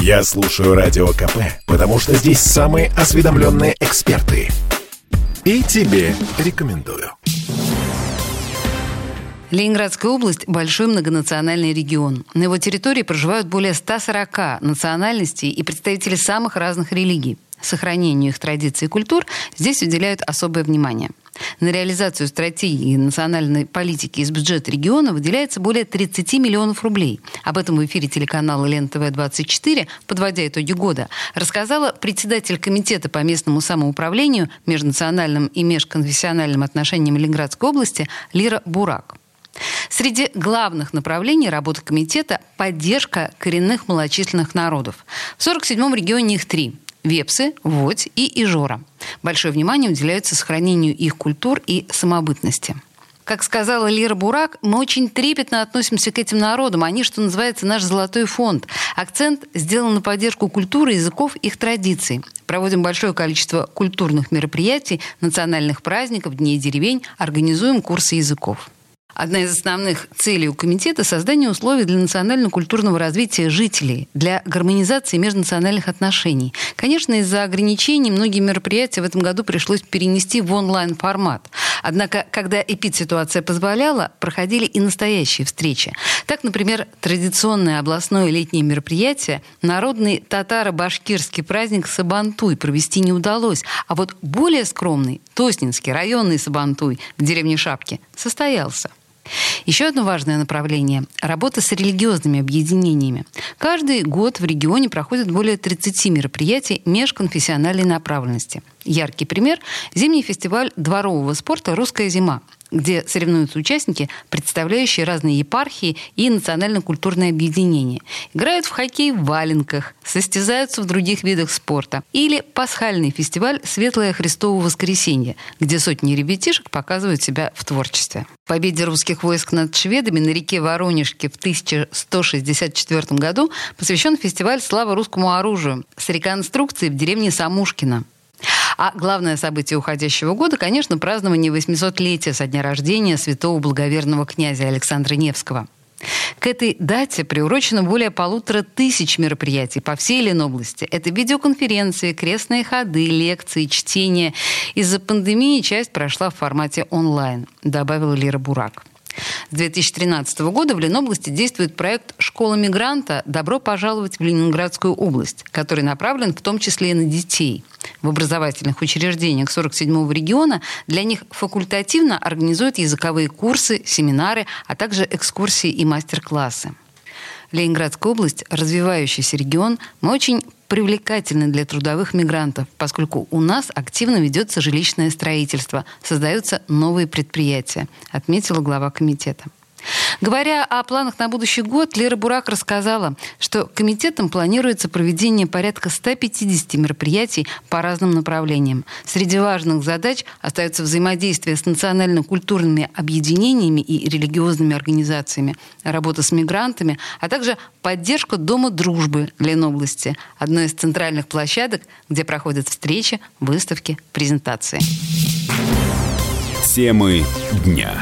Я слушаю Радио КП, потому что здесь самые осведомленные эксперты. И тебе рекомендую. Ленинградская область – большой многонациональный регион. На его территории проживают более 140 национальностей и представители самых разных религий. Сохранению их традиций и культур здесь уделяют особое внимание. На реализацию стратегии национальной политики из бюджета региона выделяется более 30 миллионов рублей. Об этом в эфире телеканала Лен ТВ-24, подводя итоги года, рассказала председатель комитета по местному самоуправлению, межнациональным и межконфессиональным отношениям Ленинградской области Лира Бурак. Среди главных направлений работы комитета – поддержка коренных малочисленных народов. В 47-м регионе их три – Вепсы, Водь и Ижора. Большое внимание уделяется сохранению их культур и самобытности. Как сказала Лира Бурак, мы очень трепетно относимся к этим народам. Они, что называется, наш золотой фонд. Акцент сделан на поддержку культуры, языков, их традиций. Проводим большое количество культурных мероприятий, национальных праздников, дней деревень, организуем курсы языков. Одна из основных целей у комитета – создание условий для национально-культурного развития жителей, для гармонизации межнациональных отношений. Конечно, из-за ограничений многие мероприятия в этом году пришлось перенести в онлайн-формат. Однако, когда эпид-ситуация позволяла, проходили и настоящие встречи. Так, например, традиционное областное летнее мероприятие народный татаро-башкирский праздник Сабантуй провести не удалось, а вот более скромный Тоснинский районный Сабантуй в деревне Шапки состоялся. Еще одно важное направление – работа с религиозными объединениями. Каждый год в регионе проходит более 30 мероприятий межконфессиональной направленности. Яркий пример – зимний фестиваль дворового спорта «Русская зима», где соревнуются участники, представляющие разные епархии и национально-культурные объединения. Играют в хоккей в валенках, состязаются в других видах спорта. Или пасхальный фестиваль «Светлое Христово воскресенье», где сотни ребятишек показывают себя в творчестве. Победе русских войск над шведами на реке Воронежке в 1164 году посвящен фестиваль «Слава русскому оружию» с реконструкцией в деревне Самушкино. А главное событие уходящего года, конечно, празднование 800-летия со дня рождения святого благоверного князя Александра Невского. К этой дате приурочено более полутора тысяч мероприятий по всей Ленобласти. Это видеоконференции, крестные ходы, лекции, чтения. Из-за пандемии часть прошла в формате онлайн, добавила Лера Бурак. С 2013 года в Ленобласти действует проект «Школа мигранта. Добро пожаловать в Ленинградскую область», который направлен в том числе и на детей. В образовательных учреждениях 47-го региона для них факультативно организуют языковые курсы, семинары, а также экскурсии и мастер-классы. Ленинградская область – развивающийся регион. Мы очень привлекательны для трудовых мигрантов, поскольку у нас активно ведется жилищное строительство, создаются новые предприятия, отметила глава комитета. Говоря о планах на будущий год, Лера Бурак рассказала, что комитетом планируется проведение порядка 150 мероприятий по разным направлениям. Среди важных задач остается взаимодействие с национально-культурными объединениями и религиозными организациями, работа с мигрантами, а также поддержка Дома дружбы Ленобласти, одной из центральных площадок, где проходят встречи, выставки, презентации. Темы дня.